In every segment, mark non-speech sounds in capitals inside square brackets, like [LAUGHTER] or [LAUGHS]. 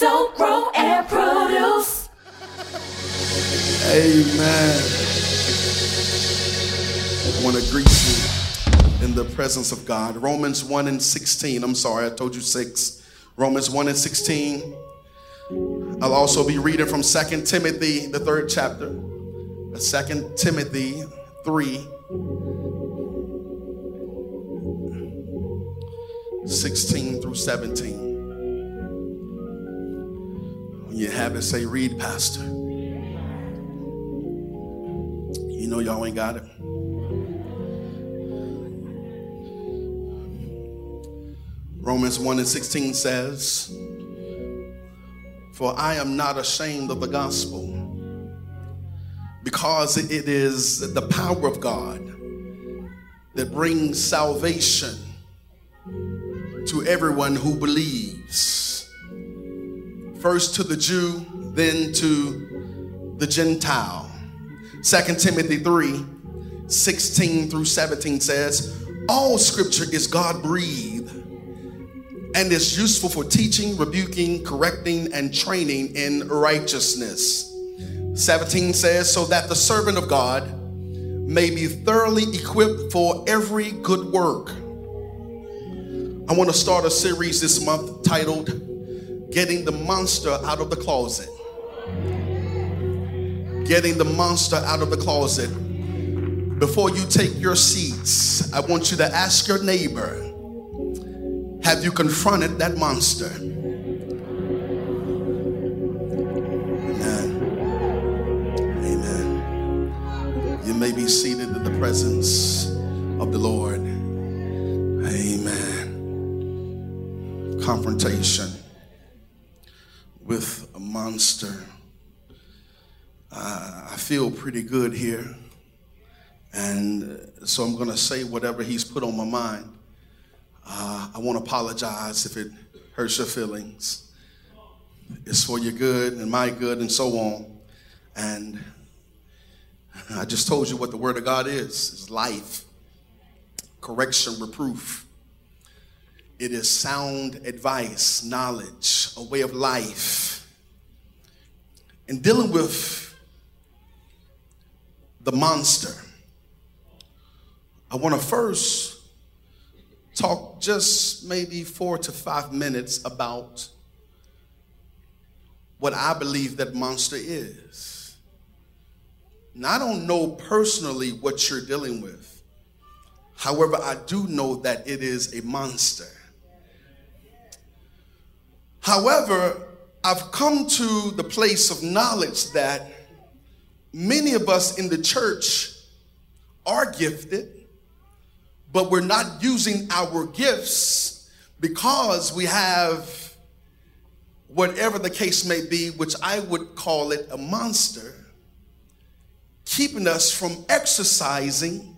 Sow, grow, and produce. Amen. I want to greet you in the presence of God. Romans 1 and 16. I'm sorry, I told you 6. Romans 1 and 16. I'll also be reading from 2 Timothy, the third chapter. 2 Timothy 3. 16 through 17. You have it, say, read, Pastor. You know y'all ain't got it. Romans 1 and 16 says, For I am not ashamed of the gospel, because it is the power of God that brings salvation to everyone who believes. First to the Jew, then to the Gentile. Second Timothy 3 16 through 17 says, All scripture is God breathed and is useful for teaching, rebuking, correcting, and training in righteousness. 17 says, So that the servant of God may be thoroughly equipped for every good work. I want to start a series this month titled Getting the Monster Out of the Closet. Getting the Monster Out of the Closet. Before you take your seats, I want you to ask your neighbor Have you confronted that monster? Amen. Amen. You may be seated in the presence of the Lord. Amen. Confrontation with a monster. Uh, I feel pretty good here. And so I'm going to say whatever he's put on my mind. Uh, I want to apologize if it hurts your feelings. It's for your good and my good and so on. And I just told you what the word of God is. It's life, correction, reproof. It is sound advice, knowledge, a way of life. In dealing with the monster, I want to first talk just maybe four to five minutes about what I believe that monster is. Now, I don't know personally what you're dealing with. However, I do know that it is a monster. However, I've come to the place of knowledge that many of us in the church are gifted but we're not using our gifts because we have whatever the case may be, which I would call it a monster, keeping us from exercising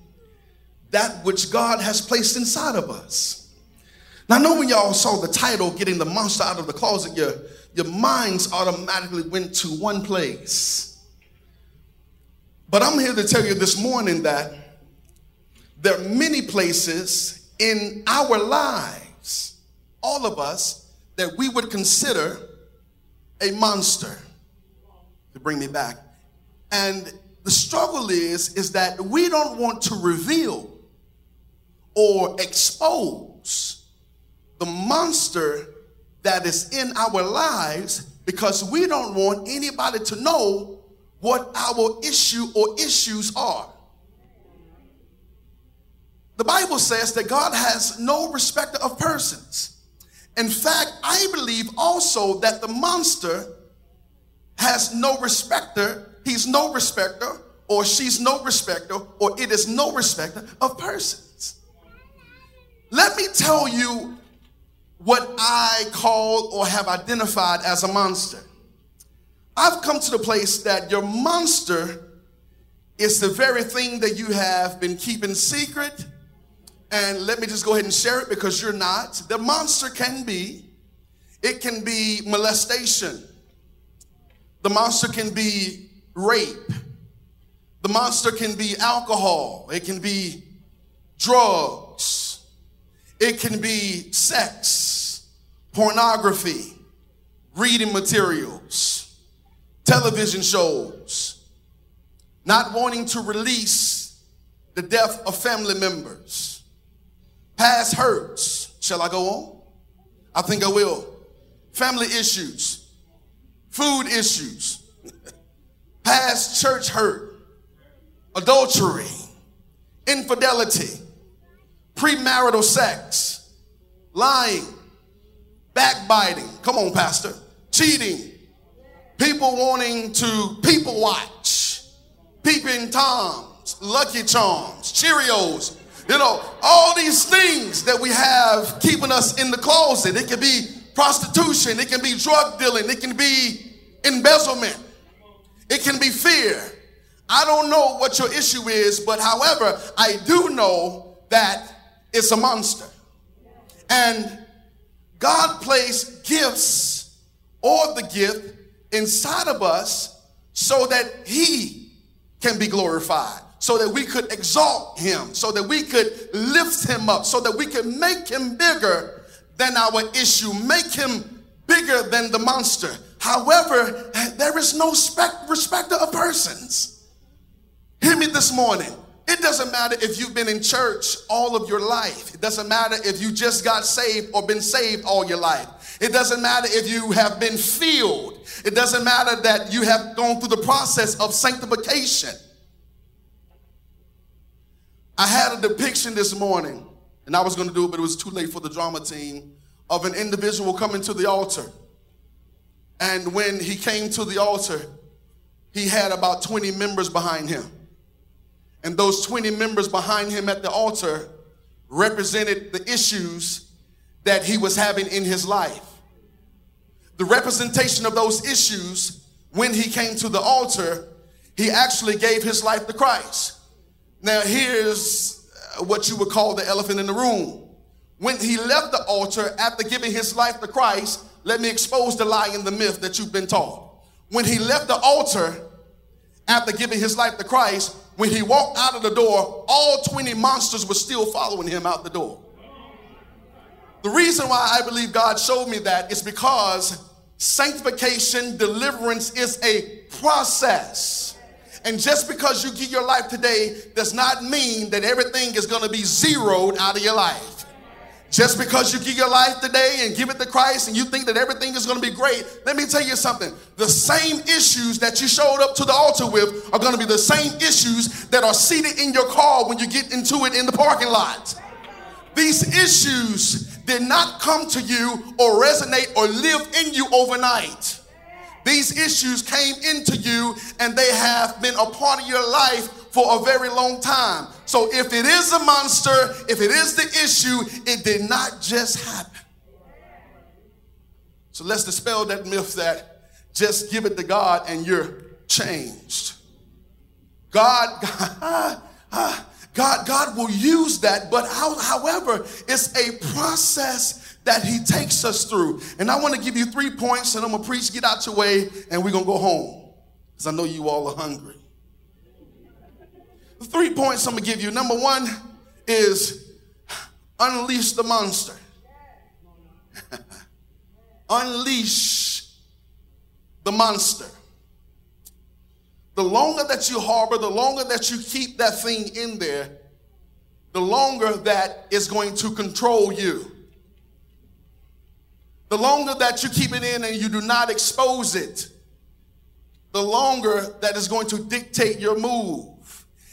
that which God has placed inside of us. Now, I know when y'all saw the title, Getting the Monster Out of the Closet, your, your minds automatically went to one place. But I'm here to tell you this morning that there are many places in our lives, all of us, that we would consider a monster. To bring me back. And the struggle is, is that we don't want to reveal or expose the monster that is in our lives because we don't want anybody to know what our issue or issues are. The Bible says that God has no respect of persons. In fact, I believe also that the monster has no respecter, he's no respecter, or she's no respecter, or it is no respecter of persons. Let me tell you what I call or have identified as a monster. I've come to the place that your monster is the very thing that you have been keeping secret and let me just go ahead and share it because you're not. The monster can be, it can be molestation. The monster can be rape. The monster can be alcohol. It can be drugs. It can be sex, pornography, reading materials, television shows, not wanting to release the death of family members, past hurts. Shall I go on? I think I will. Family issues, food issues, past church hurt, adultery, infidelity, premarital sex, lying, backbiting. Come on, Pastor. Cheating, people wanting to people watch, peeping toms, lucky charms, Cheerios. You know, all these things that we have keeping us in the closet. It can be prostitution, it can be drug dealing, it can be embezzlement, it can be fear. I don't know what your issue is, but however, I do know that it's a monster. And God placed gifts or the gift inside of us so that He can be glorified, so that we could exalt Him, so that we could lift Him up, so that we could make Him bigger than our issue, make Him bigger than the monster. However, there is no respecter of persons. Hear me this morning. It doesn't matter if you've been in church all of your life. It doesn't matter if you just got saved or been saved all your life. It doesn't matter if you have been filled. It doesn't matter that you have gone through the process of sanctification. I had a depiction this morning, and I was going to do it, but it was too late for the drama team, of an individual coming to the altar. And when he came to the altar, he had about 20 members behind him. And those 20 members behind him at the altar represented the issues that he was having in his life. The representation of those issues, when he came to the altar, he actually gave his life to Christ. Now, here's uh, what you would call the elephant in the room. When he left the altar after giving his life to Christ, let me expose the lie and the myth that you've been taught. When he left the altar after giving his life to Christ, when he walked out of the door, all 20 monsters were still following him out the door. The reason why I believe God showed me that is because sanctification, deliverance is a process. And just because you give your life today does not mean that everything is going to be zeroed out of your life. Just because you give your life today and give it to Christ and you think that everything is going to be great, let me tell you something. The same issues that you showed up to the altar with are going to be the same issues that are seated in your car when you get into it in the parking lot. These issues did not come to you or resonate or live in you overnight. These issues came into you and they have been a part of your life for a very long time. So if it is a monster, if it is the issue, it did not just happen. So let's dispel that myth that just give it to God and you're changed. God, [LAUGHS] God, God, will use that, but how, however, it's a process that He takes us through. And I want to give you three points, and I'm gonna preach, get out your way, and we're gonna go home. Because I know you all are hungry. Three points I'm gonna give you. Number one is unleash the monster. [LAUGHS] unleash the monster. The longer that you harbor, the longer that you keep that thing in there, the longer that is going to control you. The longer that you keep it in and you do not expose it, the longer that is going to dictate your move.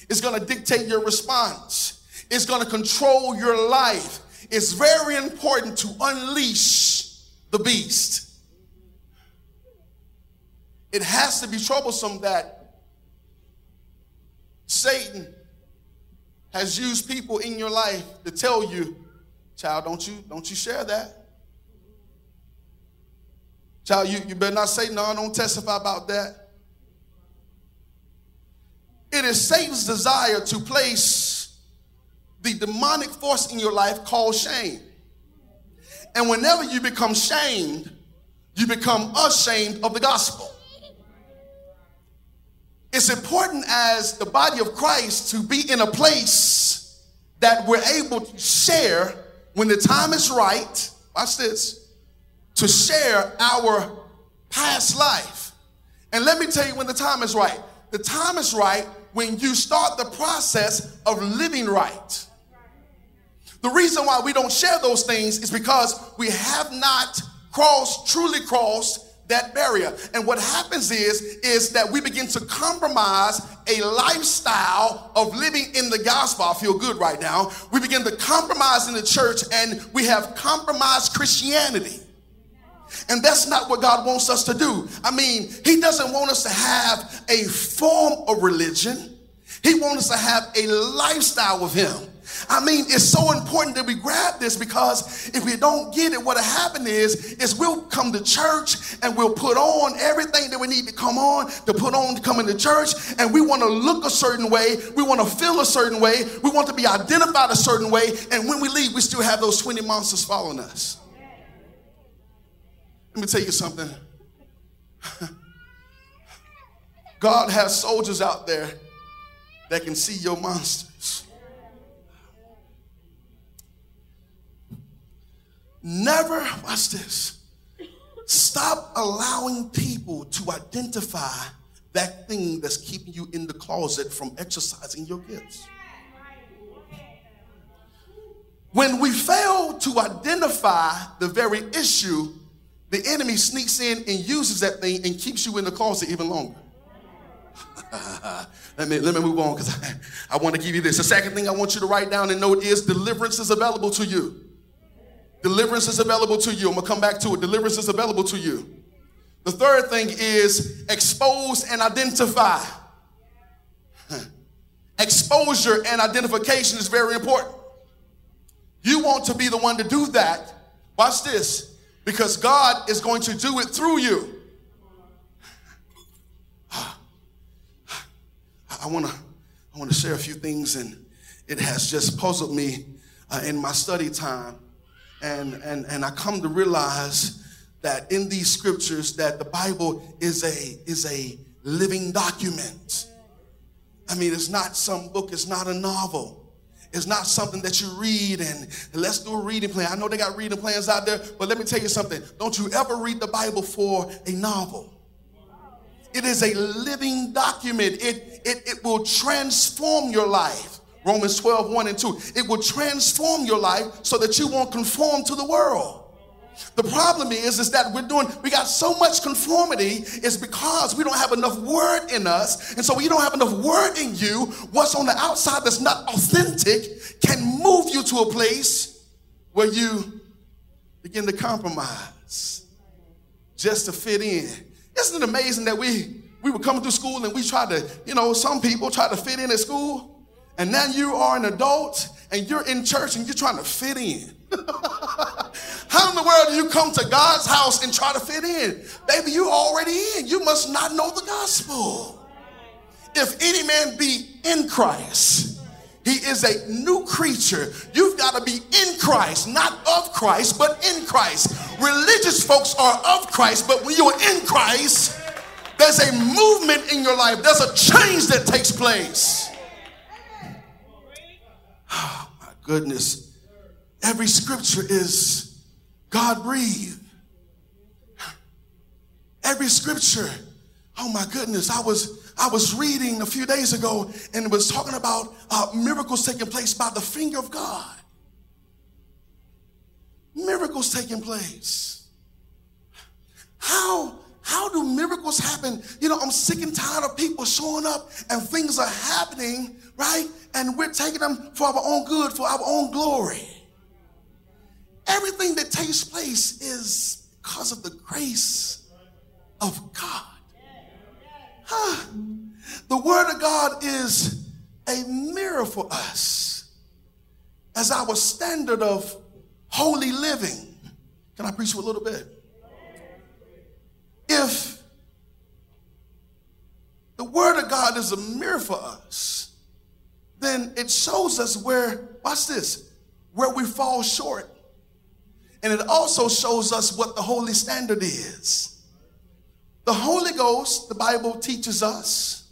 It's going to dictate your response. It's going to control your life. It's very important to unleash the beast. It has to be troublesome that Satan has used people in your life to tell you, child, don't you don't you share that. Child, you, you better not say no, don't testify about that. It is Satan's desire to place the demonic force in your life called shame. And whenever you become shamed, you become ashamed of the gospel. It's important as the body of Christ to be in a place that we're able to share when the time is right. Watch this. To share our past life. And let me tell you when the time is right. The time is right when you start the process of living right. The reason why we don't share those things is because we have not crossed, truly crossed that barrier. And what happens is, is that we begin to compromise a lifestyle of living in the gospel. I feel good right now. We begin to compromise in the church and we have compromised Christianity. And that's not what God wants us to do. I mean, He doesn't want us to have a form of religion, He wants us to have a lifestyle with Him. I mean, it's so important that we grab this because if we don't get it, what'll happen is, is we'll come to church and we'll put on everything that we need to come on, to put on to come into church, and we want to look a certain way, we want to feel a certain way, we want to be identified a certain way, and when we leave, we still have those 20 monsters following us. Let me tell you something. God has soldiers out there that can see your monsters. Never, watch this, stop allowing people to identify that thing that's keeping you in the closet from exercising your gifts. When we fail to identify the very issue, the enemy sneaks in and uses that thing and keeps you in the closet even longer. [LAUGHS] let, me, let me move on because I, I want to give you this. The second thing I want you to write down and note is deliverance is available to you. Deliverance is available to you. I'm going to come back to it. Deliverance is available to you. The third thing is expose and identify. [LAUGHS] Exposure and identification is very important. You want to be the one to do that. Watch this. Because God is going to do it through you. I want to I want to share a few things and it has just puzzled me uh, in my study time and, and, and I come to realize that in these scriptures that the Bible is a, is a living document. I mean, it's not some book, it's not a novel. It's not something that you read and let's do a reading plan. I know they got reading plans out there, but let me tell you something. Don't you ever read the Bible for a novel. It is a living document. It, it, it will transform your life. Romans 12, 1 and 2. It will transform your life so that you won't conform to the world. The problem is, is that we're doing, we got so much conformity is because we don't have enough word in us. And so when you don't have enough word in you, what's on the outside that's not authentic can move you to a place where you begin to compromise just to fit in. Isn't it amazing that we we were coming through school and we tried to, you know, some people try to fit in at school and now you are an adult and you're in church and you're trying to fit in. [LAUGHS] How in the world do you come to God's house and try to fit in? Baby, you already in. You must not know the gospel. If any man be in Christ, he is a new creature. You've got to be in Christ, not of Christ, but in Christ. Religious folks are of Christ, but when you're in Christ, there's a movement in your life, there's a change that takes place. [SIGHS] Goodness. Every scripture is God breathed. Every scripture. Oh my goodness. I was I was reading a few days ago and it was talking about uh, miracles taking place by the finger of God. Miracles taking place. How how do miracles happen? You know, I'm sick and tired of people showing up and things are happening, right? And we're taking them for our own good, for our own glory. Everything that takes place is because of the grace of God. Huh. The Word of God is a mirror for us as our standard of holy living. Can I preach for a little bit? If the Word of God is a mirror for us, then it shows us where, watch this, where we fall short. And it also shows us what the holy standard is. The Holy Ghost, the Bible teaches us,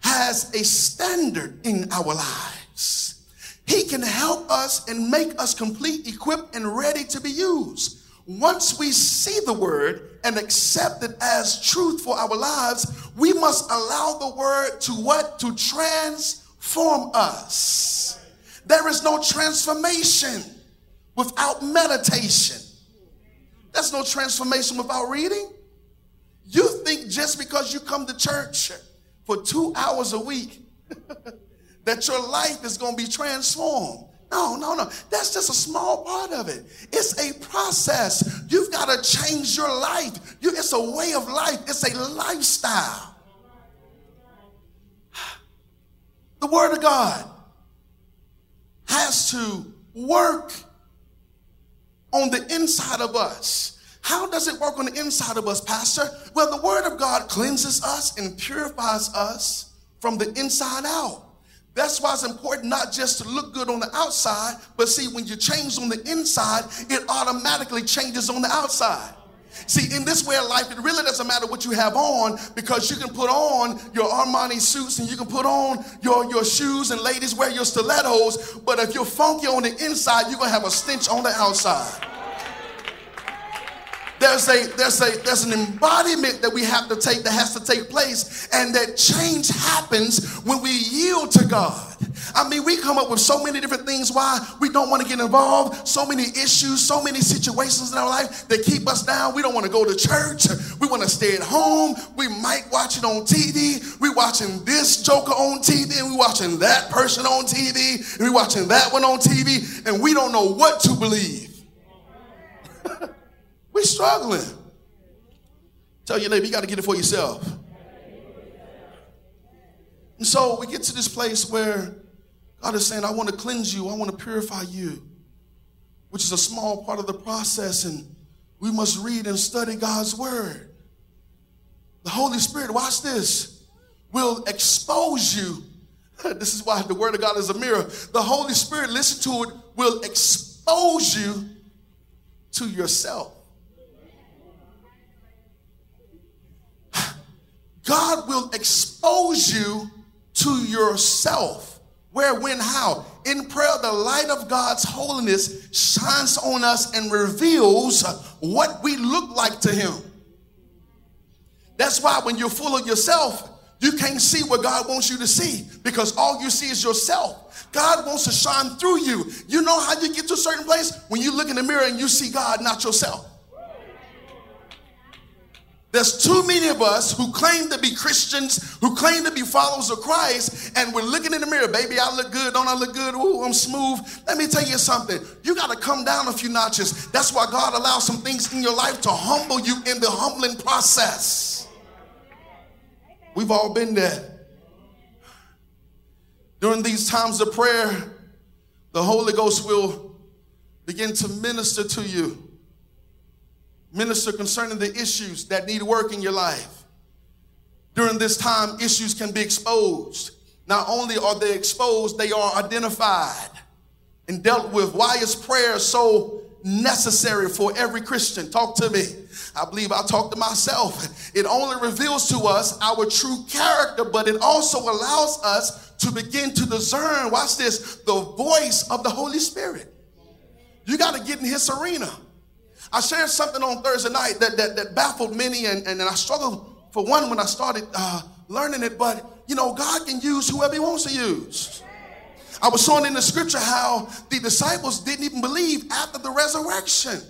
has a standard in our lives. He can help us and make us complete, equipped, and ready to be used. Once we see the word and accept it as truth for our lives, we must allow the word to what? To transform us. There is no transformation without meditation. There's no transformation without reading. You think just because you come to church for two hours a week [LAUGHS] that your life is going to be transformed. No, no, no. That's just a small part of it. It's a process. You've got to change your life. You, it's a way of life, it's a lifestyle. [SIGHS] The Word of God has to work on the inside of us. How does it work on the inside of us, Pastor? Well, the Word of God cleanses us and purifies us from the inside out. That's why it's important not just to look good on the outside, but see, when you change on the inside, it automatically changes on the outside. See, in this way of life, it really doesn't matter what you have on because you can put on your Armani suits and you can put on your, your shoes, and ladies wear your stilettos. But if you're funky on the inside, you're going to have a stench on the outside. There's a there's a there's an embodiment that we have to take that has to take place, and that change happens when we yield to God. I mean, we come up with so many different things why we don't want to get involved, so many issues, so many situations in our life that keep us down. We don't want to go to church. We want to stay at home. We might watch it on TV. We watching this joker on TV, and we watching that person on TV, and we watching that one on TV, and we don't know what to believe. [LAUGHS] We're struggling. Tell your neighbor, you got to get it for yourself. And so we get to this place where God is saying, I want to cleanse you, I want to purify you, which is a small part of the process. And we must read and study God's word. The Holy Spirit, watch this, will expose you. [LAUGHS] this is why the word of God is a mirror. The Holy Spirit, listen to it, will expose you to yourself. God will expose you to yourself. Where, when, how? In prayer, the light of God's holiness shines on us and reveals what we look like to Him. That's why when you're full of yourself, you can't see what God wants you to see because all you see is yourself. God wants to shine through you. You know how you get to a certain place? When you look in the mirror and you see God, not yourself. There's too many of us who claim to be Christians, who claim to be followers of Christ, and we're looking in the mirror. Baby, I look good. Don't I look good? Ooh, I'm smooth. Let me tell you something. You got to come down a few notches. That's why God allows some things in your life to humble you in the humbling process. We've all been there. During these times of prayer, the Holy Ghost will begin to minister to you minister concerning the issues that need work in your life. During this time, issues can be exposed. Not only are they exposed, they are identified and dealt with. Why is prayer so necessary for every Christian? Talk to me. I believe I talk to myself. It only reveals to us our true character, but it also allows us to begin to discern, watch this, the voice of the Holy Spirit. You got to get in his arena. I shared something on Thursday night that, that, that baffled many, and, and, I struggled for one when I started uh, learning it, but you know, God can use whoever He wants to use. I was showing in the scripture how the disciples didn't even believe after the resurrection.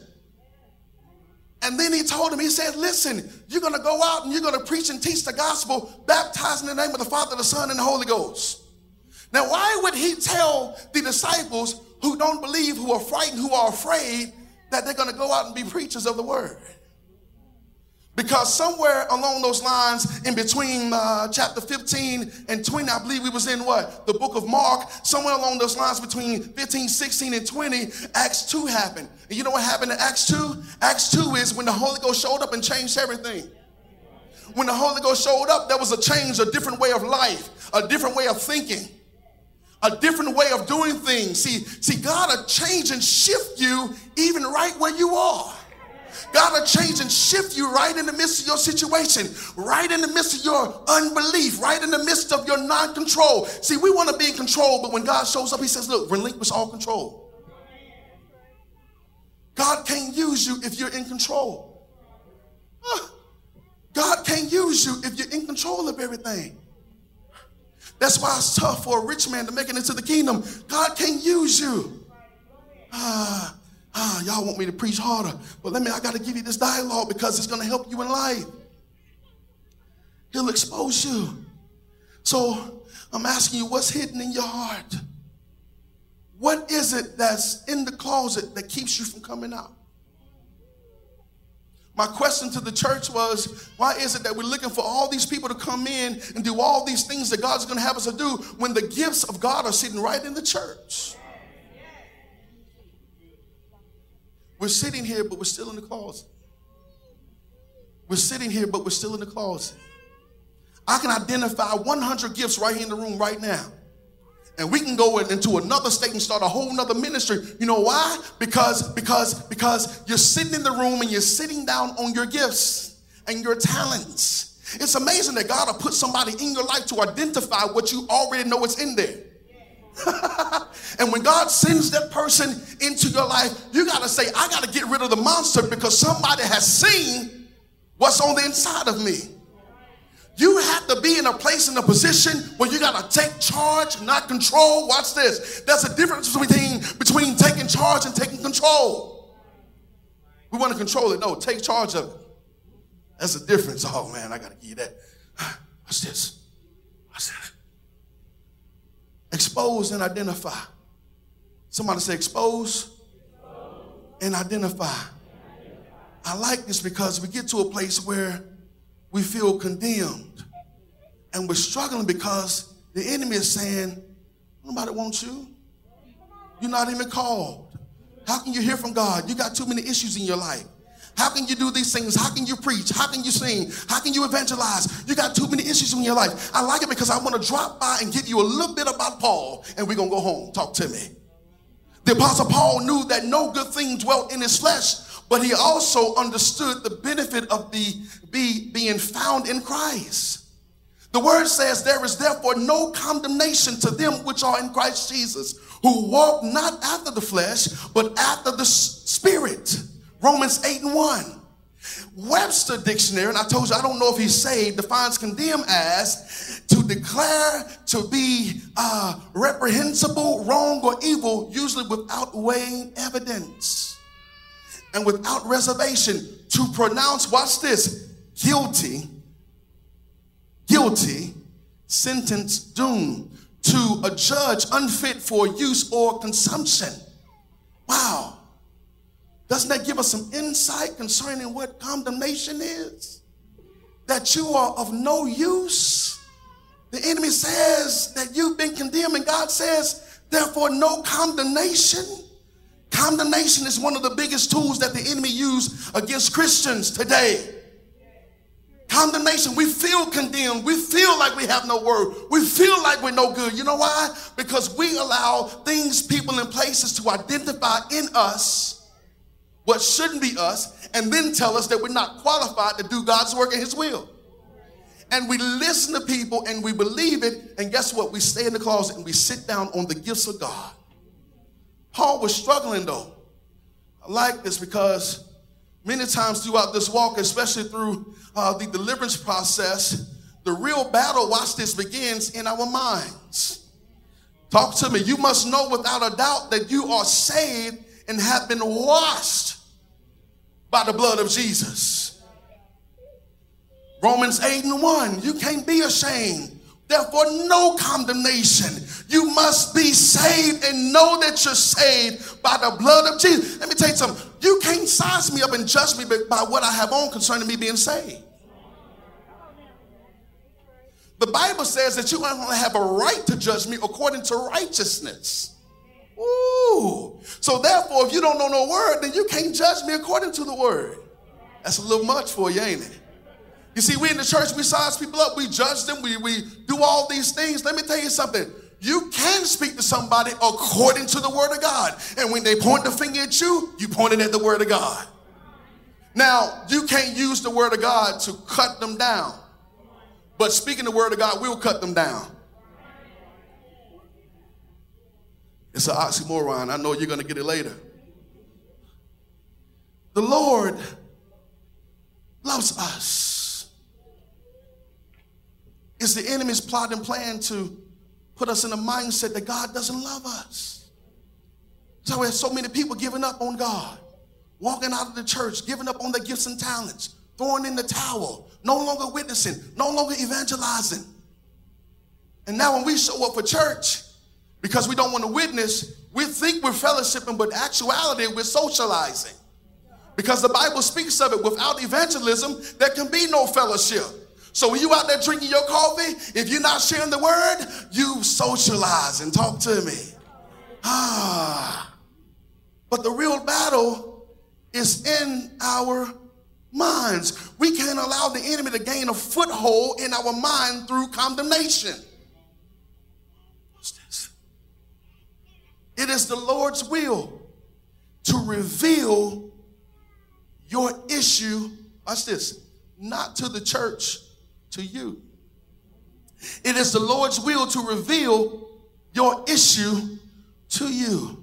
And then he told them, he said, Listen, you're going to go out and you're going to preach and teach the gospel, baptize in the name of the Father, the Son, and the Holy Ghost. Now, why would he tell the disciples who don't believe, who are frightened, who are afraid, that they're going to go out and be preachers of the word. Because somewhere along those lines, in between uh, chapter 15 and 20, I believe we was in what? The book of Mark. Somewhere along those lines between 15, 16, and 20, Acts 2 happened. And you know what happened in Acts 2? Acts 2 is when the Holy Ghost showed up and changed everything. When the Holy Ghost showed up, there was a change, a different way of life, a different way of thinking a different way of doing things. See, see, God will change and shift you even right where you are. God will change and shift you right in the midst of your situation, right in the midst of your unbelief, right in the midst of your non control. See, we want to be in control, but when God shows up, He says, Look, relinquish all control. God can't use you if you're in control. God can't use you if you're in control of everything. That's why it's tough for a rich man to make it into the kingdom. God can't use you. Ah, ah, y'all want me to preach harder, but let me, I got to give you this dialogue because it's going to help you in life. He'll expose you. So I'm asking you, what's hidden in your heart? What is it that's in the closet that keeps you from coming out? My question to the church was, why is it that we're looking for all these people to come in and do all these things that God's going to have us to do when the gifts of God are sitting right in the church? We're sitting here, but we're still in the closet. We're sitting here, but we're still in the closet. I can identify 100 gifts right here in the room right now and we can go into another state and start a whole nother ministry. You know why? Because because because you're sitting in the room and you're sitting down on your gifts and your talents. It's amazing that God will put somebody in your life to identify what you already know is in there. [LAUGHS] and when God sends that person into your life, you got to say, I got to get rid of the monster because somebody has seen what's on the inside of me. You have to be in a place, in a position where you got to take charge, not control. Watch this. There's a difference between, between taking charge and taking control. We want to control it. No, take charge of it. That's a difference. Oh, man, I got to give you that. [SIGHS] What's this? What's that? Expose and identify. Somebody say expose. and identify. I like this because we get to a place where we feel condemned. And we're struggling because the enemy is saying, Nobody wants you. You're not even called. How can you hear from God? You got too many issues in your life. How can you do these things? How can you preach? How can you sing? How can you evangelize? You got too many issues in your life. I like it because I want to drop by and give you a little bit about Paul, and we're going to go home. Talk to me. The Apostle Paul knew that no good thing dwelt in his flesh, but he also understood the benefit of the be, being found in Christ. The word says, There is therefore no condemnation to them which are in Christ Jesus, who walk not after the flesh, but after the spirit. Romans 8 and 1. Webster Dictionary, and I told you I don't know if he's saved, defines condemn as to declare to be uh, reprehensible, wrong, or evil, usually without weighing evidence and without reservation to pronounce, watch this, guilty, guilty, sentence, doom to a judge unfit for use or consumption. Wow. Doesn't that give us some insight concerning what condemnation is? That you are of no use. The enemy says that you've been condemned, and God says, therefore, no condemnation. Condemnation is one of the biggest tools that the enemy use against Christians today. Condemnation, we feel condemned. We feel like we have no word. We feel like we're no good. You know why? Because we allow things, people, and places to identify in us what shouldn't be us and then tell us that we're not qualified to do God's work in His will. And we listen to people and we believe it, and guess what? We stay in the closet and we sit down on the gifts of God. Paul was struggling though. I like this because many times throughout this walk, especially through uh, the deliverance process, the real battle, watch this, begins in our minds. Talk to me. You must know without a doubt that you are saved and have been washed by the blood of Jesus. Romans 8 and 1. You can't be ashamed Therefore, no condemnation. You must be saved and know that you're saved by the blood of Jesus. Let me tell you something. You can't size me up and judge me by what I have on concerning me being saved. The Bible says that you only have a right to judge me according to righteousness. Ooh. So therefore, if you don't know no word, then you can't judge me according to the word. That's a little much for you, ain't it? You see, we in the church, we size people up, we judge them, we, we do all these things. Let me tell you something. You can speak to somebody according to the word of God. And when they point the finger at you, you point it at the word of God. Now, you can't use the word of God to cut them down. But speaking the word of God will cut them down. It's an oxymoron. I know you're going to get it later. the Lord loves us. It's the enemy's plot and plan to put us in a mindset that God doesn't love us. So we have so many people giving up on God, walking out of the church, giving up on their gifts and talents, throwing in the towel, no longer witnessing, no longer evangelizing. And now when we show up for church, because we don't want to witness, we think we're fellowshipping, but actuality, we're socializing. Because the Bible speaks of it. Without evangelism, there can be no fellowship. So when you out there drinking your coffee, if you're not sharing the word, you socialize and talk to me. Ah. But the real battle is in our minds. We can't allow the enemy to gain a foothold in our mind through condemnation. It is the Lord's will to reveal your issue, watch this, not to the church, to you. It is the Lord's will to reveal your issue to you.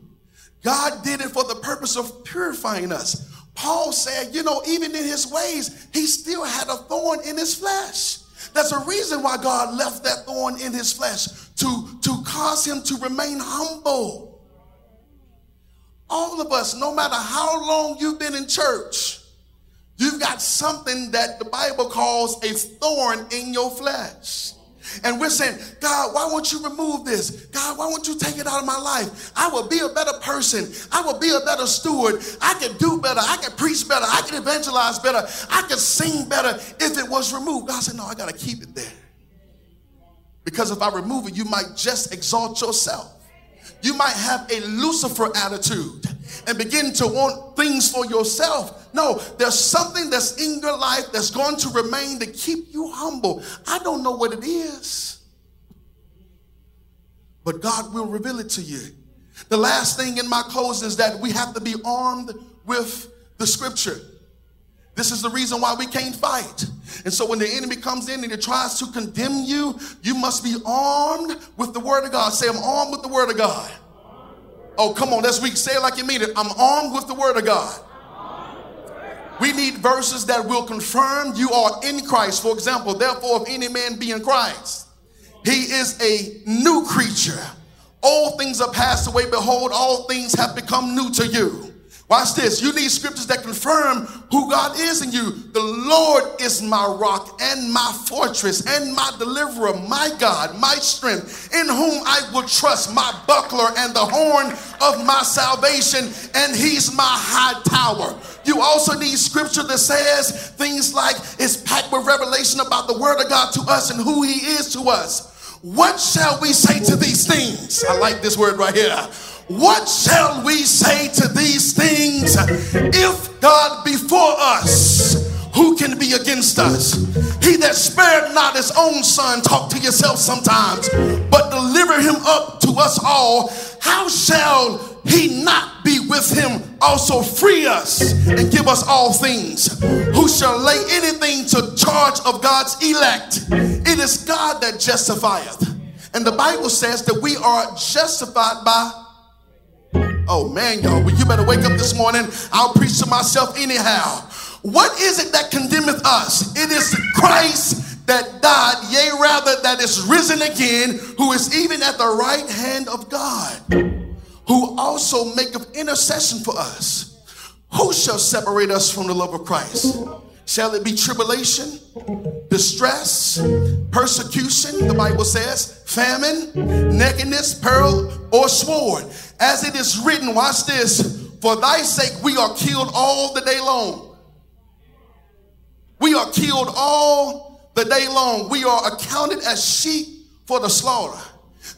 God did it for the purpose of purifying us. Paul said, you know, even in his ways, he still had a thorn in his flesh. There's a reason why God left that thorn in his flesh to, to cause him to remain humble. All of us, no matter how long you've been in church, you've got something that the Bible calls a thorn in your flesh. And we're saying, God, why won't you remove this? God, why won't you take it out of my life? I will be a better person. I will be a better steward. I can do better. I can preach better. I can evangelize better. I can sing better if it was removed. God said, No, I got to keep it there. Because if I remove it, you might just exalt yourself. You might have a Lucifer attitude and begin to want things for yourself. No, there's something that's in your life that's going to remain to keep you humble. I don't know what it is, but God will reveal it to you. The last thing in my closing is that we have to be armed with the scripture. This is the reason why we can't fight. And so when the enemy comes in and he tries to condemn you, you must be armed with the word of God. Say, I'm armed with the word of God. Oh, come on, that's weak. Say it like you mean it. I'm armed with the word of God. We need verses that will confirm you are in Christ. For example, therefore, if any man be in Christ, he is a new creature. All things are passed away. Behold, all things have become new to you. Watch this. You need scriptures that confirm who God is in you. The Lord is my rock and my fortress and my deliverer, my God, my strength, in whom I will trust, my buckler and the horn of my salvation, and he's my high tower. You also need scripture that says things like it's packed with revelation about the word of God to us and who he is to us. What shall we say to these things? I like this word right here. What shall we say to these things? If God be for us, who can be against us? He that spared not his own son, talk to yourself sometimes, but deliver him up to us all, how shall he not be with him also free us and give us all things? Who shall lay anything to charge of God's elect? It is God that justifieth. And the Bible says that we are justified by Oh man, y'all, well, you better wake up this morning. I'll preach to myself anyhow. What is it that condemneth us? It is Christ that died, yea, rather, that is risen again, who is even at the right hand of God, who also maketh intercession for us. Who shall separate us from the love of Christ? Shall it be tribulation, distress, persecution, the Bible says, famine, nakedness, peril, or sword? As it is written, watch this, for thy sake we are killed all the day long. We are killed all the day long. We are accounted as sheep for the slaughter.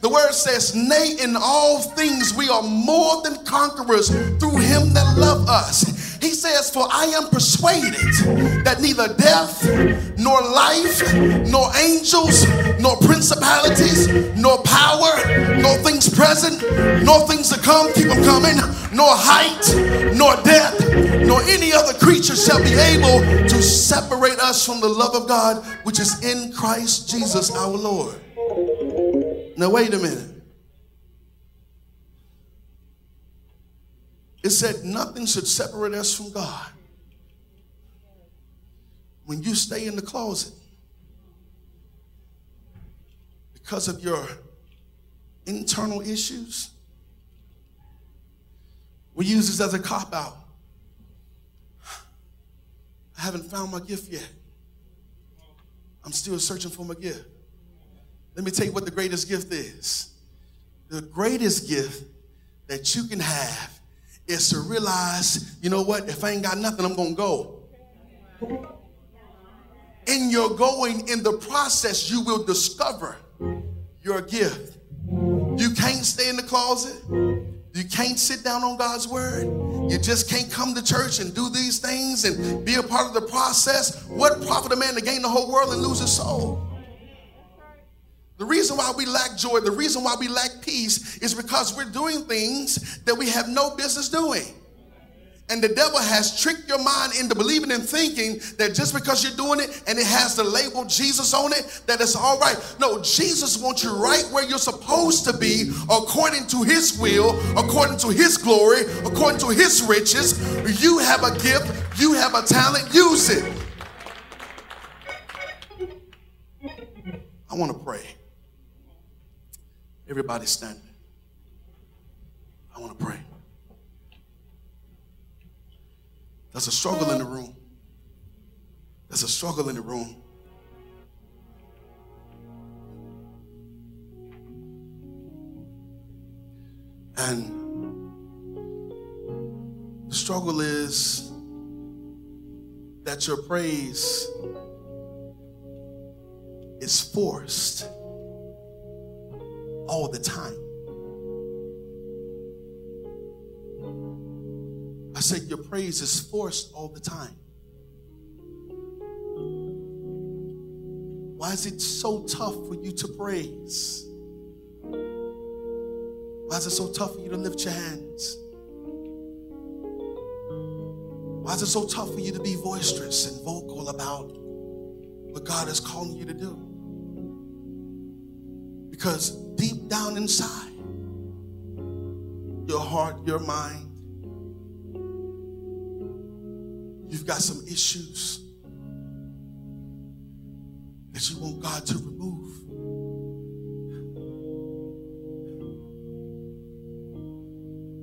The word says, Nay, in all things we are more than conquerors through him that loved us. He says, For I am persuaded that neither death, nor life, nor angels, nor principalities, nor power, nor things present, nor things to come, keep them coming, nor height, nor depth, nor any other creature shall be able to separate us from the love of God which is in Christ Jesus our Lord. Now, wait a minute. It said nothing should separate us from God. when you stay in the closet because of your internal issues, we use this as a cop out. I haven't found my gift yet. I'm still searching for my gift. Let me tell you what the greatest gift is. The greatest gift that you can have is to realize, you know what, if I ain't got nothing, I'm gonna go. In your going, in the process, you will discover your gift. You can't stay in the closet. You can't sit down on God's word. You just can't come to church and do these things and be a part of the process. What profit a man to gain the whole world and lose his soul? The reason why we lack joy, the reason why we lack peace is because we're doing things that we have no business doing. And the devil has tricked your mind into believing and thinking that just because you're doing it and it has the label Jesus on it, that it's all right. No, Jesus wants you right where you're supposed to be according to his will, according to his glory, according to his riches. You have a gift, you have a talent, use it. I want to pray. Everybody standing. I want to pray. There's a struggle in the room. There's a struggle in the room. And the struggle is that your praise is forced all the time. I said, Your praise is forced all the time. Why is it so tough for you to praise? Why is it so tough for you to lift your hands? Why is it so tough for you to be boisterous and vocal about what God is calling you to do? Because deep down inside, your heart, your mind, you've got some issues that you want God to remove.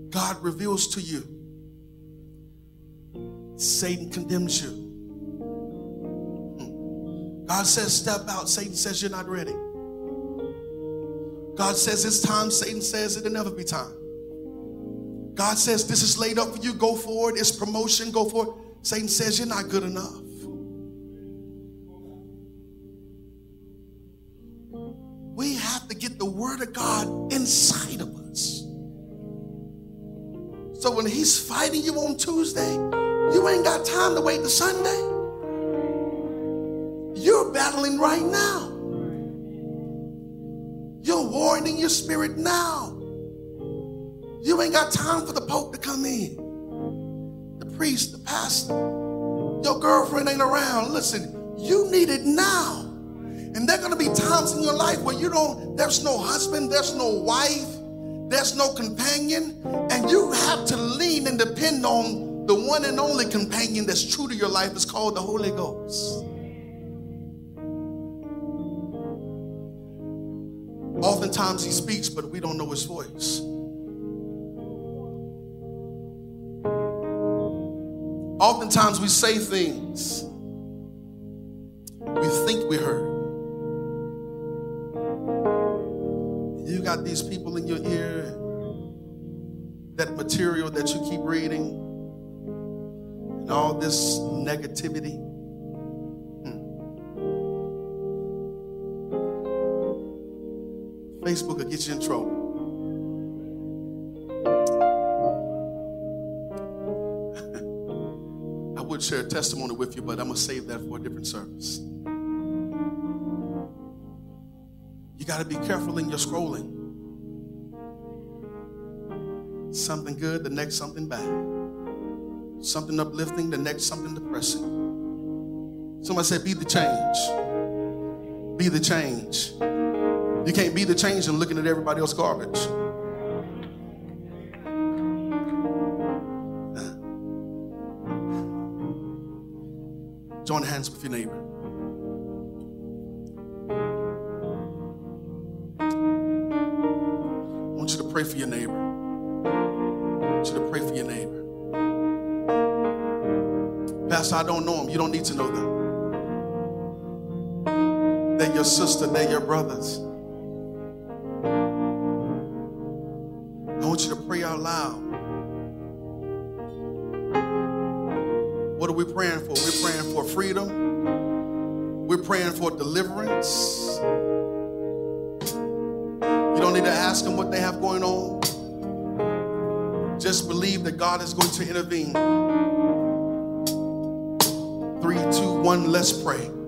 God reveals to you, Satan condemns you. Hmm. God says, Step out. Satan says, You're not ready. God says, It's time. Satan says, It'll never be time. God says, This is laid up for you. Go forward. It's promotion. Go forward. Satan says, You're not good enough. We have to get the word of God inside of us. So when he's fighting you on Tuesday, you ain't got time to wait to Sunday. You're battling right now. Spirit now. You ain't got time for the Pope to come in the priest, the pastor, your girlfriend ain't around. Listen, you need it now. And there are going to be times in your life where you don't, there's no husband, there's no wife, there's no companion, and you have to lean and depend on the one and only companion that's true to your life. It's called the Holy Ghost. Oftentimes he speaks, but we don't know his voice. Oftentimes we say things we think we heard. You got these people in your ear, that material that you keep reading, and all this negativity. In trouble. [LAUGHS] I would share a testimony with you, but I'm going to save that for a different service. You got to be careful in your scrolling. Something good, the next something bad. Something uplifting, the next something depressing. Somebody said, Be the change. Be the change. You can't be the change and looking at everybody else's garbage. Join hands with your neighbor. I want you to pray for your neighbor. I want you to pray for your neighbor. Pastor, I don't know them. You don't need to know them. They're your sister, they're your brothers. Intervene. Three, two, one, let's pray.